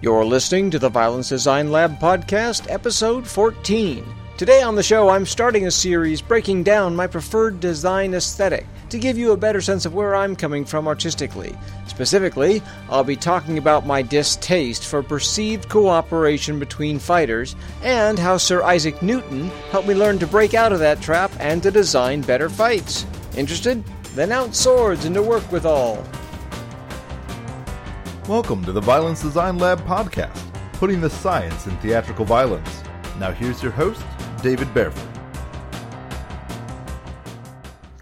You're listening to the Violence Design Lab podcast, episode 14. Today on the show, I'm starting a series breaking down my preferred design aesthetic to give you a better sense of where I'm coming from artistically. Specifically, I'll be talking about my distaste for perceived cooperation between fighters and how Sir Isaac Newton helped me learn to break out of that trap and to design better fights. Interested? Then out swords and to work with all. Welcome to the Violence Design Lab podcast, putting the science in theatrical violence. Now here's your host, David Barefoot.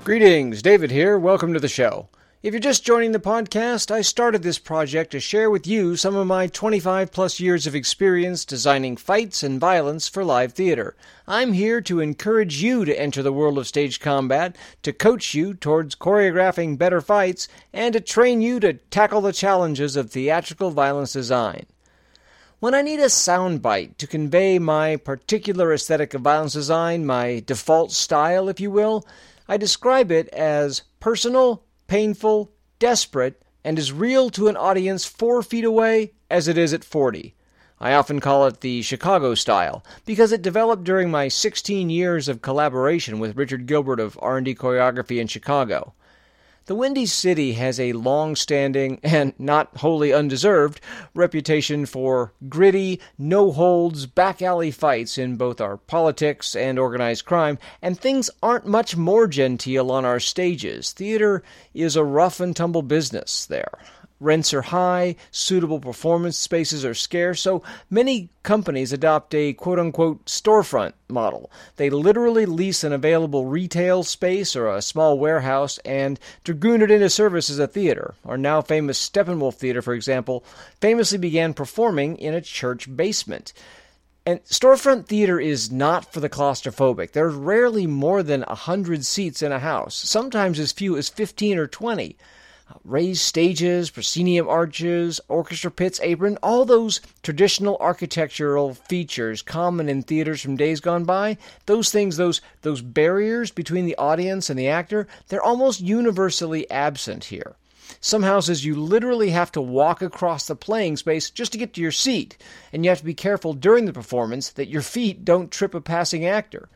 Greetings, David here. Welcome to the show. If you're just joining the podcast, I started this project to share with you some of my 25 plus years of experience designing fights and violence for live theater. I'm here to encourage you to enter the world of stage combat, to coach you towards choreographing better fights, and to train you to tackle the challenges of theatrical violence design. When I need a soundbite to convey my particular aesthetic of violence design, my default style, if you will, I describe it as personal, painful, desperate, and as real to an audience four feet away as it is at 40. I often call it the Chicago style because it developed during my 16 years of collaboration with Richard Gilbert of R&D Choreography in Chicago. The Windy City has a long standing and not wholly undeserved reputation for gritty, no holds, back alley fights in both our politics and organized crime, and things aren't much more genteel on our stages. Theater is a rough and tumble business there. Rents are high, suitable performance spaces are scarce, so many companies adopt a quote unquote storefront model. They literally lease an available retail space or a small warehouse and dragoon it into service as a theater. Our now famous Steppenwolf Theater, for example, famously began performing in a church basement. And storefront theater is not for the claustrophobic. There's rarely more than a hundred seats in a house, sometimes as few as 15 or 20 raised stages, proscenium arches, orchestra pits, apron, all those traditional architectural features common in theaters from days gone by, those things, those those barriers between the audience and the actor, they're almost universally absent here. Some houses you literally have to walk across the playing space just to get to your seat, and you have to be careful during the performance that your feet don't trip a passing actor.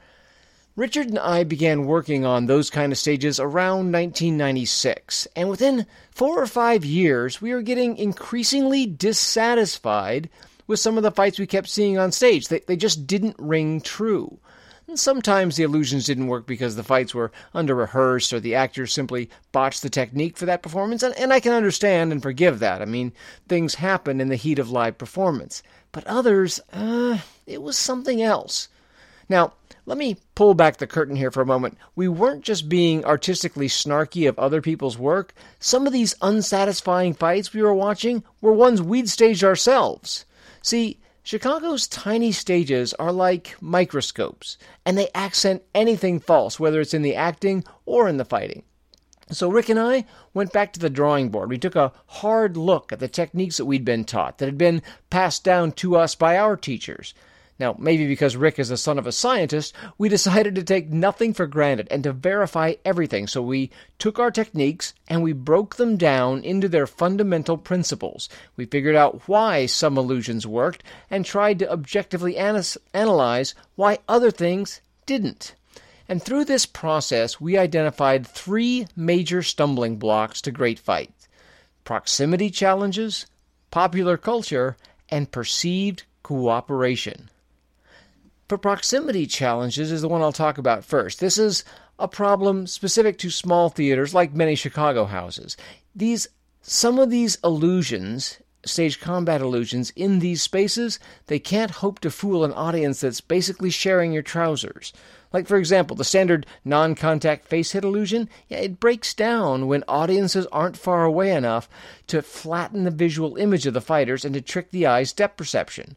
Richard and I began working on those kind of stages around 1996, and within four or five years, we were getting increasingly dissatisfied with some of the fights we kept seeing on stage. They, they just didn't ring true. And sometimes the illusions didn't work because the fights were under rehearsed or the actors simply botched the technique for that performance, and, and I can understand and forgive that. I mean, things happen in the heat of live performance. But others, uh, it was something else. Now, let me pull back the curtain here for a moment. We weren't just being artistically snarky of other people's work. Some of these unsatisfying fights we were watching were ones we'd staged ourselves. See, Chicago's tiny stages are like microscopes, and they accent anything false, whether it's in the acting or in the fighting. So Rick and I went back to the drawing board. We took a hard look at the techniques that we'd been taught, that had been passed down to us by our teachers. Now, maybe because Rick is the son of a scientist, we decided to take nothing for granted and to verify everything. So we took our techniques and we broke them down into their fundamental principles. We figured out why some illusions worked and tried to objectively analyze why other things didn't. And through this process, we identified three major stumbling blocks to great fights proximity challenges, popular culture, and perceived cooperation. Proximity challenges is the one I'll talk about first. This is a problem specific to small theaters like many Chicago houses. These some of these illusions, stage combat illusions in these spaces, they can't hope to fool an audience that's basically sharing your trousers. Like for example, the standard non-contact face hit illusion, yeah, it breaks down when audiences aren't far away enough to flatten the visual image of the fighters and to trick the eye's depth perception.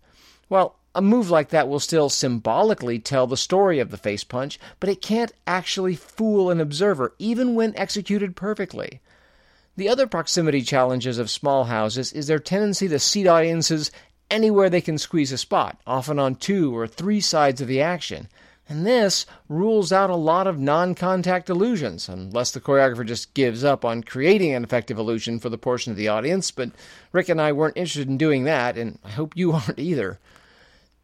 Well, a move like that will still symbolically tell the story of the face punch, but it can't actually fool an observer, even when executed perfectly. The other proximity challenges of small houses is their tendency to seat audiences anywhere they can squeeze a spot, often on two or three sides of the action. And this rules out a lot of non contact illusions, unless the choreographer just gives up on creating an effective illusion for the portion of the audience. But Rick and I weren't interested in doing that, and I hope you aren't either.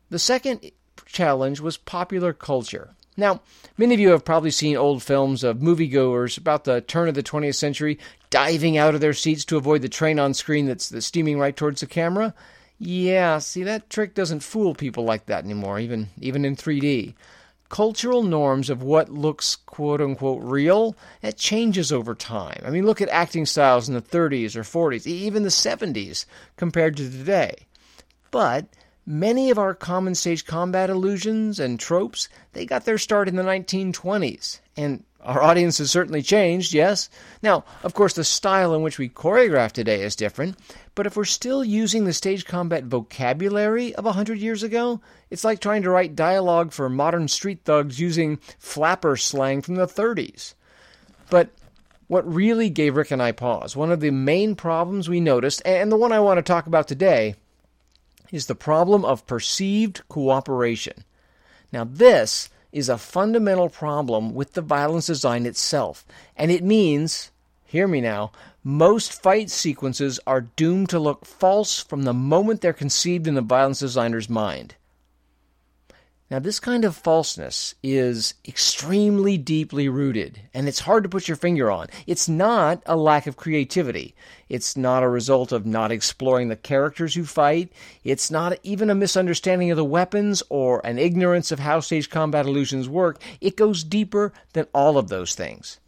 The second challenge was popular culture. Now, many of you have probably seen old films of moviegoers about the turn of the 20th century diving out of their seats to avoid the train on screen that's, that's steaming right towards the camera. Yeah, see, that trick doesn't fool people like that anymore, even, even in 3D cultural norms of what looks quote unquote real, it changes over time. I mean, look at acting styles in the 30s or 40s, even the 70s compared to today. But many of our common stage combat illusions and tropes, they got their start in the 1920s. And our audience has certainly changed, yes. Now, of course, the style in which we choreograph today is different, but if we're still using the stage combat vocabulary of a hundred years ago, it's like trying to write dialogue for modern street thugs using flapper slang from the 30s. But what really gave Rick and I pause, one of the main problems we noticed, and the one I want to talk about today, is the problem of perceived cooperation. Now, this is a fundamental problem with the violence design itself, and it means, hear me now, most fight sequences are doomed to look false from the moment they're conceived in the violence designer's mind. Now, this kind of falseness is extremely deeply rooted, and it's hard to put your finger on. It's not a lack of creativity. It's not a result of not exploring the characters who fight. It's not even a misunderstanding of the weapons or an ignorance of how stage combat illusions work. It goes deeper than all of those things.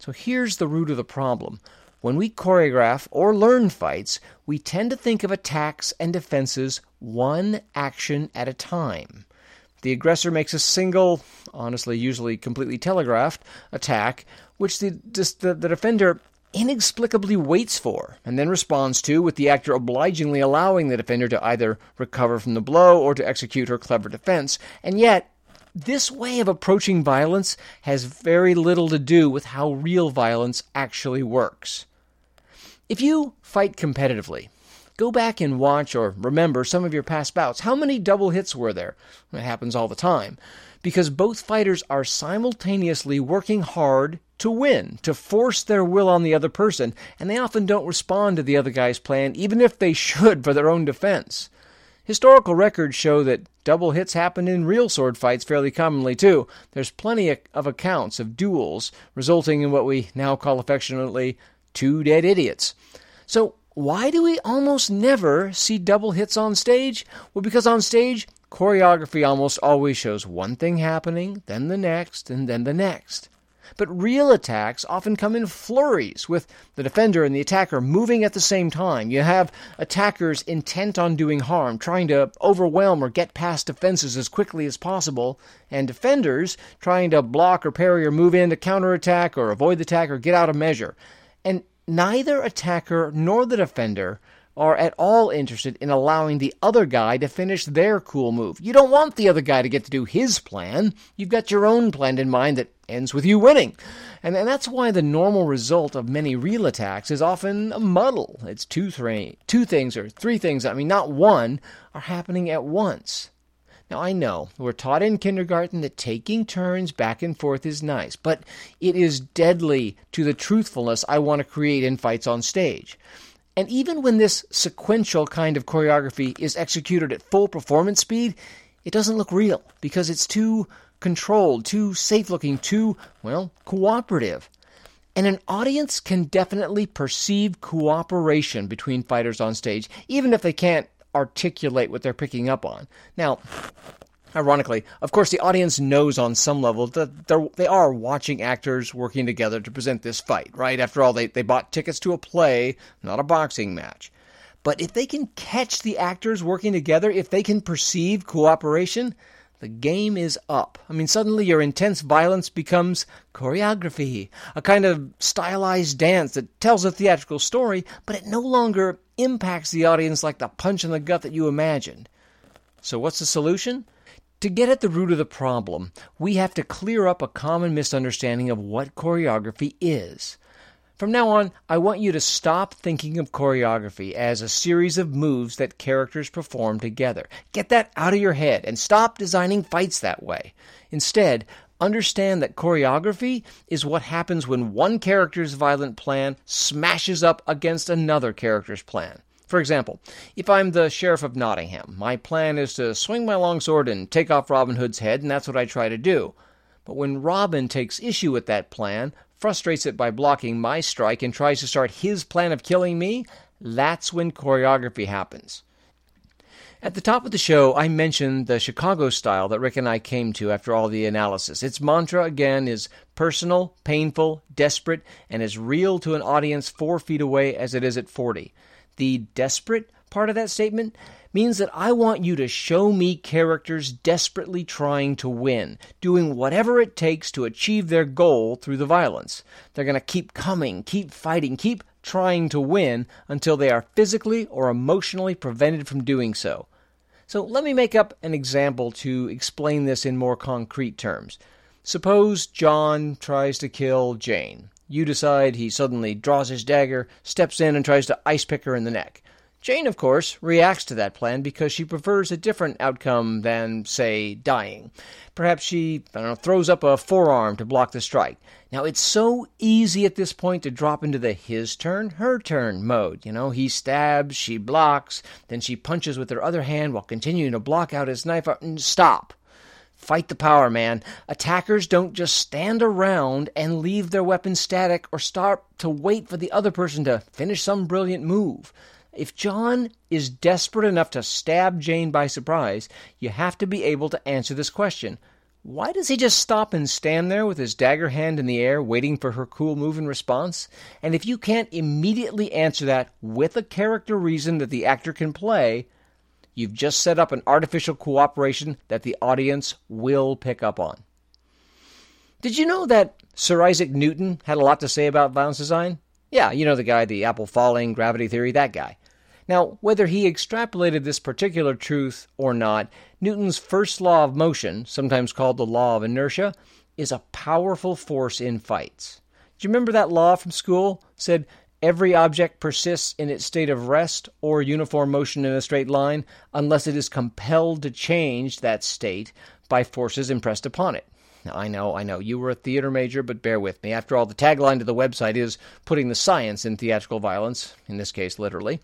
So here's the root of the problem. When we choreograph or learn fights, we tend to think of attacks and defenses one action at a time. The aggressor makes a single, honestly, usually completely telegraphed, attack, which the, the, the defender inexplicably waits for and then responds to, with the actor obligingly allowing the defender to either recover from the blow or to execute her clever defense. And yet, this way of approaching violence has very little to do with how real violence actually works. If you fight competitively, Go back and watch or remember some of your past bouts. How many double hits were there? It happens all the time. Because both fighters are simultaneously working hard to win, to force their will on the other person, and they often don't respond to the other guy's plan, even if they should for their own defense. Historical records show that double hits happen in real sword fights fairly commonly, too. There's plenty of accounts of duels resulting in what we now call affectionately two dead idiots. So, why do we almost never see double hits on stage? Well, because on stage, choreography almost always shows one thing happening, then the next, and then the next. But real attacks often come in flurries, with the defender and the attacker moving at the same time. You have attackers intent on doing harm, trying to overwhelm or get past defenses as quickly as possible, and defenders trying to block or parry or move in to counterattack or avoid the attack or get out of measure. And neither attacker nor the defender are at all interested in allowing the other guy to finish their cool move. You don't want the other guy to get to do his plan. You've got your own plan in mind that ends with you winning. And, and that's why the normal result of many real attacks is often a muddle. It's two, three, two things or three things, I mean, not one, are happening at once. Now, I know we're taught in kindergarten that taking turns back and forth is nice, but it is deadly to the truthfulness I want to create in fights on stage. And even when this sequential kind of choreography is executed at full performance speed, it doesn't look real because it's too controlled, too safe looking, too, well, cooperative. And an audience can definitely perceive cooperation between fighters on stage, even if they can't articulate what they're picking up on. Now, ironically, of course, the audience knows on some level that they're, they are watching actors working together to present this fight, right? After all, they, they bought tickets to a play, not a boxing match. But if they can catch the actors working together, if they can perceive cooperation, the game is up. I mean, suddenly your intense violence becomes choreography, a kind of stylized dance that tells a theatrical story, but it no longer impacts the audience like the punch in the gut that you imagined. So, what's the solution? To get at the root of the problem, we have to clear up a common misunderstanding of what choreography is. From now on, I want you to stop thinking of choreography as a series of moves that characters perform together. Get that out of your head and stop designing fights that way. Instead, understand that choreography is what happens when one character's violent plan smashes up against another character's plan. For example, if I'm the Sheriff of Nottingham, my plan is to swing my longsword and take off Robin Hood's head, and that's what I try to do. But when Robin takes issue with that plan, frustrates it by blocking my strike, and tries to start his plan of killing me, that's when choreography happens. At the top of the show, I mentioned the Chicago style that Rick and I came to after all the analysis. Its mantra, again, is personal, painful, desperate, and as real to an audience four feet away as it is at 40. The desperate part of that statement means that I want you to show me characters desperately trying to win, doing whatever it takes to achieve their goal through the violence. They're going to keep coming, keep fighting, keep trying to win until they are physically or emotionally prevented from doing so. So let me make up an example to explain this in more concrete terms. Suppose John tries to kill Jane. You decide he suddenly draws his dagger, steps in, and tries to ice pick her in the neck. Jane, of course, reacts to that plan because she prefers a different outcome than, say, dying. Perhaps she know, throws up a forearm to block the strike. Now, it's so easy at this point to drop into the his turn, her turn mode. You know, he stabs, she blocks, then she punches with her other hand while continuing to block out his knife. Uh, stop. Fight the power, man. Attackers don't just stand around and leave their weapon static or stop to wait for the other person to finish some brilliant move. If John is desperate enough to stab Jane by surprise, you have to be able to answer this question. Why does he just stop and stand there with his dagger hand in the air, waiting for her cool move in response? And if you can't immediately answer that with a character reason that the actor can play, you've just set up an artificial cooperation that the audience will pick up on. Did you know that Sir Isaac Newton had a lot to say about violence design? Yeah, you know the guy, the apple falling, gravity theory, that guy. Now, whether he extrapolated this particular truth or not, Newton's first law of motion, sometimes called the law of inertia, is a powerful force in fights. Do you remember that law from school? It said every object persists in its state of rest or uniform motion in a straight line unless it is compelled to change that state by forces impressed upon it. I know, I know. You were a theater major, but bear with me. After all, the tagline to the website is putting the science in theatrical violence, in this case, literally.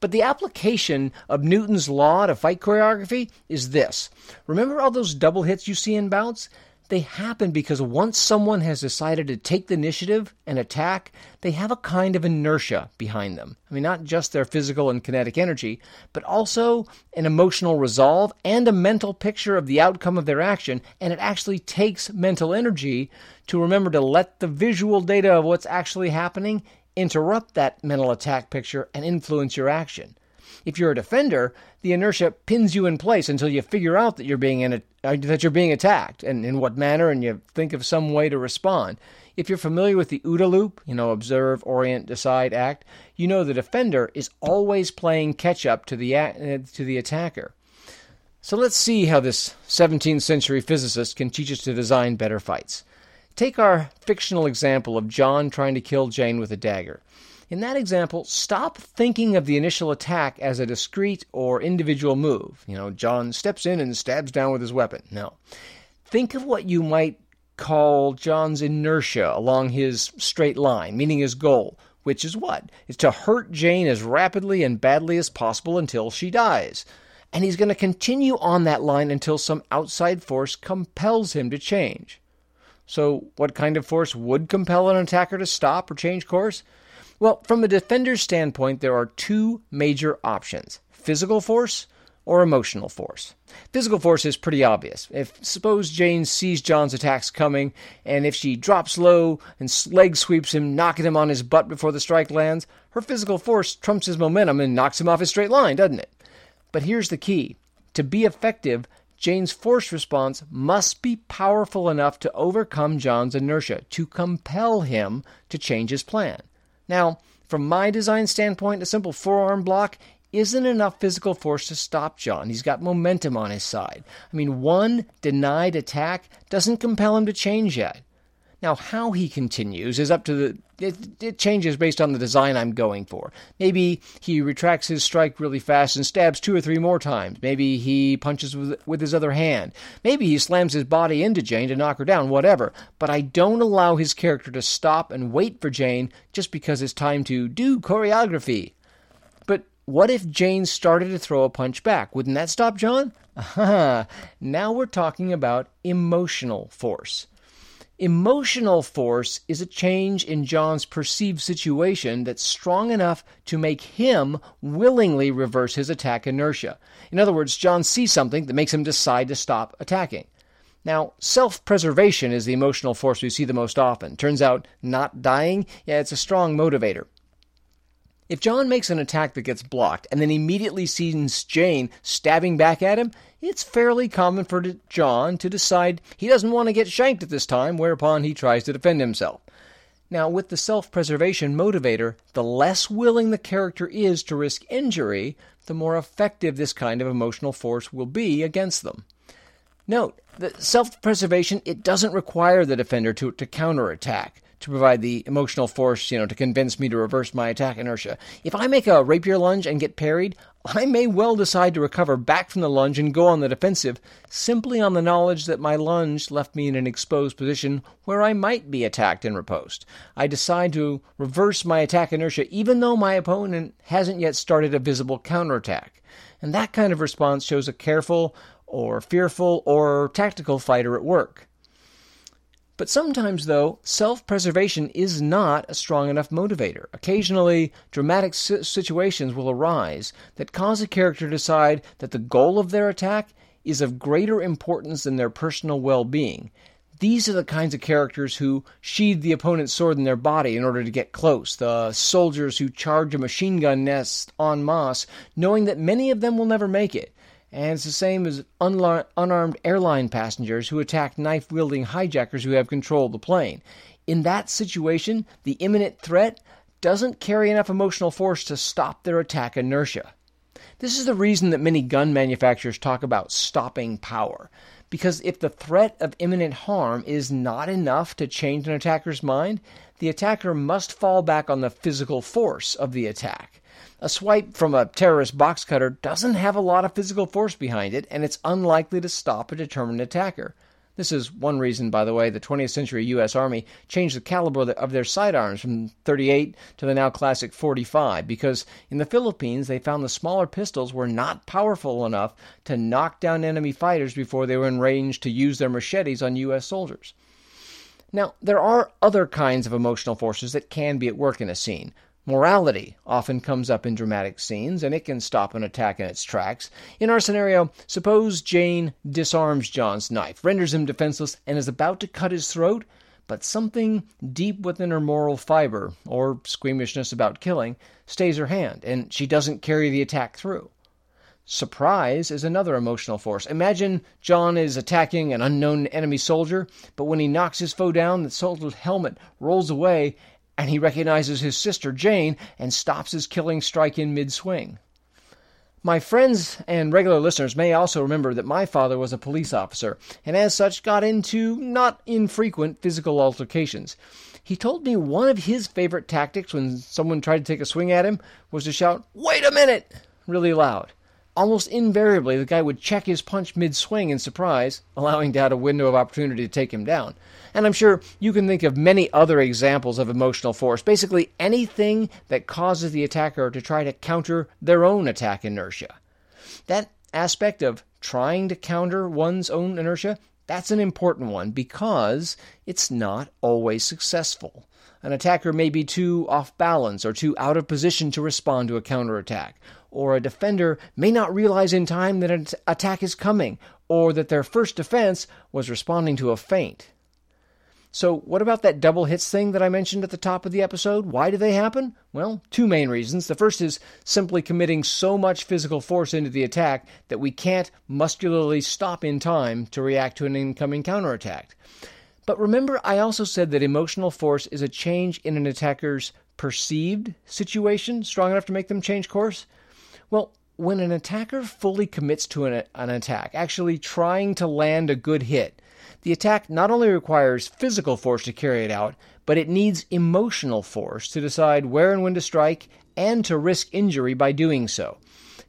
But the application of Newton's law to fight choreography is this. Remember all those double hits you see in bouts? They happen because once someone has decided to take the initiative and attack, they have a kind of inertia behind them. I mean, not just their physical and kinetic energy, but also an emotional resolve and a mental picture of the outcome of their action. And it actually takes mental energy to remember to let the visual data of what's actually happening interrupt that mental attack picture and influence your action. If you're a defender, the inertia pins you in place until you figure out that you're being in a, uh, that you're being attacked and in what manner, and you think of some way to respond. If you're familiar with the OODA loop, you know, observe, orient, decide, act, you know the defender is always playing catch up to the uh, to the attacker. So let's see how this 17th century physicist can teach us to design better fights. Take our fictional example of John trying to kill Jane with a dagger. In that example, stop thinking of the initial attack as a discrete or individual move. You know, John steps in and stabs down with his weapon. No. Think of what you might call John's inertia along his straight line, meaning his goal, which is what? Is to hurt Jane as rapidly and badly as possible until she dies. And he's going to continue on that line until some outside force compels him to change. So, what kind of force would compel an attacker to stop or change course? Well, from a defender's standpoint, there are two major options physical force or emotional force. Physical force is pretty obvious. If suppose Jane sees John's attacks coming, and if she drops low and leg sweeps him, knocking him on his butt before the strike lands, her physical force trumps his momentum and knocks him off his straight line, doesn't it? But here's the key to be effective, Jane's force response must be powerful enough to overcome John's inertia, to compel him to change his plan. Now, from my design standpoint, a simple forearm block isn't enough physical force to stop John. He's got momentum on his side. I mean, one denied attack doesn't compel him to change yet. Now, how he continues is up to the. It, it, changes based on the design I'm going for. Maybe he retracts his strike really fast and stabs two or three more times. Maybe he punches with, with his other hand. Maybe he slams his body into Jane to knock her down, whatever. But I don't allow his character to stop and wait for Jane just because it's time to do choreography. But what if Jane started to throw a punch back? Wouldn't that stop John? Aha! Now we're talking about emotional force. Emotional force is a change in John's perceived situation that's strong enough to make him willingly reverse his attack inertia. In other words, John sees something that makes him decide to stop attacking. Now, self preservation is the emotional force we see the most often. Turns out, not dying, yeah, it's a strong motivator. If John makes an attack that gets blocked and then immediately sees Jane stabbing back at him, it's fairly common for John to decide he doesn't want to get shanked at this time, whereupon he tries to defend himself. Now, with the self preservation motivator, the less willing the character is to risk injury, the more effective this kind of emotional force will be against them. Note that self preservation it doesn't require the defender to, to counterattack to provide the emotional force, you know, to convince me to reverse my attack inertia. If I make a rapier lunge and get parried, I may well decide to recover back from the lunge and go on the defensive simply on the knowledge that my lunge left me in an exposed position where I might be attacked and riposte. I decide to reverse my attack inertia even though my opponent hasn't yet started a visible counterattack. And that kind of response shows a careful or fearful or tactical fighter at work. But sometimes, though, self preservation is not a strong enough motivator. Occasionally, dramatic situations will arise that cause a character to decide that the goal of their attack is of greater importance than their personal well being. These are the kinds of characters who sheathe the opponent's sword in their body in order to get close, the soldiers who charge a machine gun nest en masse, knowing that many of them will never make it and it's the same as unarmed airline passengers who attack knife wielding hijackers who have control of the plane. In that situation, the imminent threat doesn't carry enough emotional force to stop their attack inertia. This is the reason that many gun manufacturers talk about stopping power. Because if the threat of imminent harm is not enough to change an attacker's mind, the attacker must fall back on the physical force of the attack. A swipe from a terrorist box cutter doesn't have a lot of physical force behind it, and it's unlikely to stop a determined attacker. This is one reason, by the way, the 20th century U.S. Army changed the caliber of their sidearms from 38 to the now classic 45 because in the Philippines they found the smaller pistols were not powerful enough to knock down enemy fighters before they were in range to use their machetes on U.S. soldiers. Now, there are other kinds of emotional forces that can be at work in a scene. Morality often comes up in dramatic scenes, and it can stop an attack in its tracks. In our scenario, suppose Jane disarms John's knife, renders him defenseless, and is about to cut his throat, but something deep within her moral fiber, or squeamishness about killing, stays her hand, and she doesn't carry the attack through. Surprise is another emotional force. Imagine John is attacking an unknown enemy soldier, but when he knocks his foe down, the soldier's helmet rolls away and he recognizes his sister Jane and stops his killing strike in mid swing. My friends and regular listeners may also remember that my father was a police officer, and as such got into not infrequent physical altercations. He told me one of his favorite tactics when someone tried to take a swing at him was to shout, Wait a minute! really loud. Almost invariably, the guy would check his punch mid swing in surprise, allowing Dad a window of opportunity to take him down. And I'm sure you can think of many other examples of emotional force. Basically, anything that causes the attacker to try to counter their own attack inertia. That aspect of trying to counter one's own inertia, that's an important one because it's not always successful. An attacker may be too off balance or too out of position to respond to a counterattack, or a defender may not realize in time that an attack is coming, or that their first defense was responding to a feint. So, what about that double hits thing that I mentioned at the top of the episode? Why do they happen? Well, two main reasons. The first is simply committing so much physical force into the attack that we can't muscularly stop in time to react to an incoming counterattack. But remember, I also said that emotional force is a change in an attacker's perceived situation strong enough to make them change course? Well, when an attacker fully commits to an, an attack, actually trying to land a good hit, The attack not only requires physical force to carry it out, but it needs emotional force to decide where and when to strike and to risk injury by doing so.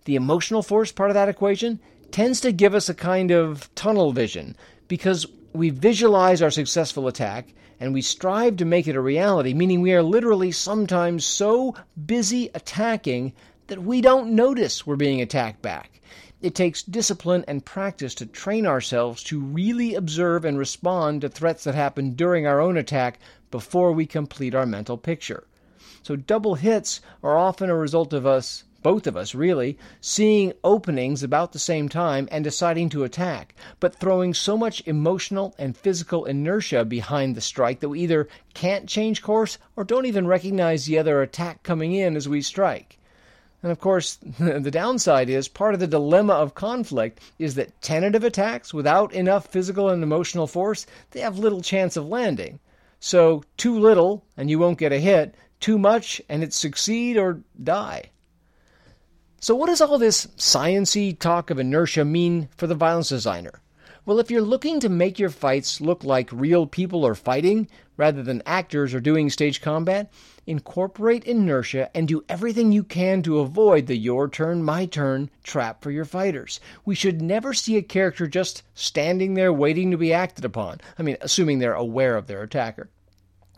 The emotional force part of that equation tends to give us a kind of tunnel vision because we visualize our successful attack and we strive to make it a reality, meaning we are literally sometimes so busy attacking that we don't notice we're being attacked back. It takes discipline and practice to train ourselves to really observe and respond to threats that happen during our own attack before we complete our mental picture. So, double hits are often a result of us both of us really, seeing openings about the same time and deciding to attack, but throwing so much emotional and physical inertia behind the strike that we either can't change course or don't even recognize the other attack coming in as we strike. And of course, the downside is part of the dilemma of conflict is that tentative attacks without enough physical and emotional force, they have little chance of landing. So, too little and you won't get a hit, too much and it succeed or die. So, what does all this sciency talk of inertia mean for the violence designer? Well, if you're looking to make your fights look like real people are fighting rather than actors are doing stage combat, incorporate inertia and do everything you can to avoid the your turn, my turn trap for your fighters. We should never see a character just standing there waiting to be acted upon. I mean, assuming they're aware of their attacker.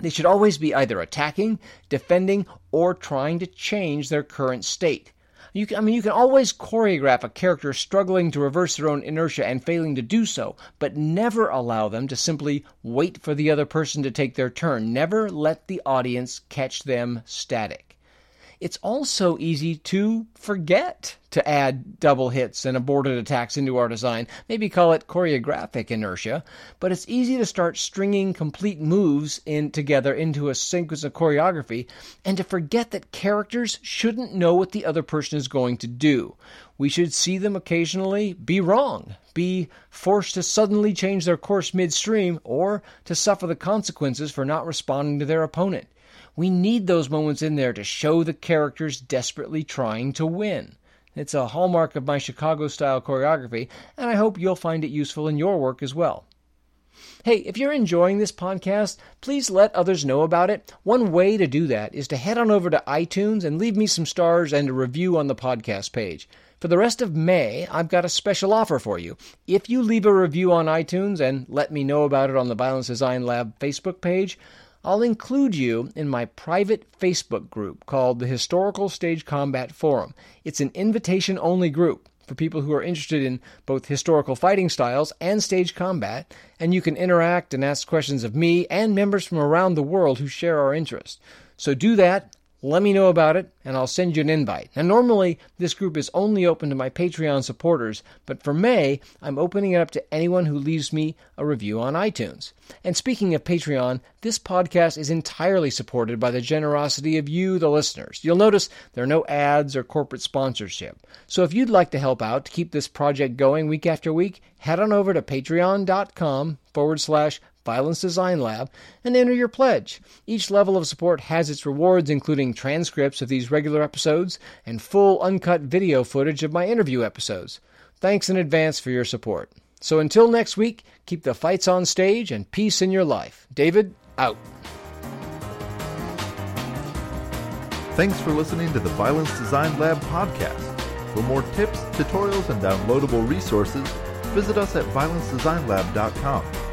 They should always be either attacking, defending, or trying to change their current state. You can, I mean, you can always choreograph a character struggling to reverse their own inertia and failing to do so, but never allow them to simply wait for the other person to take their turn. Never let the audience catch them static it's also easy to forget to add double hits and aborted attacks into our design. Maybe call it choreographic inertia, but it's easy to start stringing complete moves in together into a sequence of choreography and to forget that characters shouldn't know what the other person is going to do. We should see them occasionally be wrong, be forced to suddenly change their course midstream, or to suffer the consequences for not responding to their opponent. We need those moments in there to show the characters desperately trying to win. It's a hallmark of my Chicago style choreography, and I hope you'll find it useful in your work as well. Hey, if you're enjoying this podcast, please let others know about it. One way to do that is to head on over to iTunes and leave me some stars and a review on the podcast page. For the rest of May, I've got a special offer for you. If you leave a review on iTunes and let me know about it on the Violence Design Lab Facebook page, I'll include you in my private Facebook group called the Historical Stage Combat Forum. It's an invitation only group for people who are interested in both historical fighting styles and stage combat, and you can interact and ask questions of me and members from around the world who share our interest. So do that let me know about it, and I'll send you an invite. Now, normally, this group is only open to my Patreon supporters, but for May, I'm opening it up to anyone who leaves me a review on iTunes. And speaking of Patreon, this podcast is entirely supported by the generosity of you, the listeners. You'll notice there are no ads or corporate sponsorship. So if you'd like to help out to keep this project going week after week, head on over to patreon.com forward slash Violence Design Lab, and enter your pledge. Each level of support has its rewards, including transcripts of these regular episodes and full uncut video footage of my interview episodes. Thanks in advance for your support. So until next week, keep the fights on stage and peace in your life. David, out. Thanks for listening to the Violence Design Lab podcast. For more tips, tutorials, and downloadable resources, visit us at violencedesignlab.com.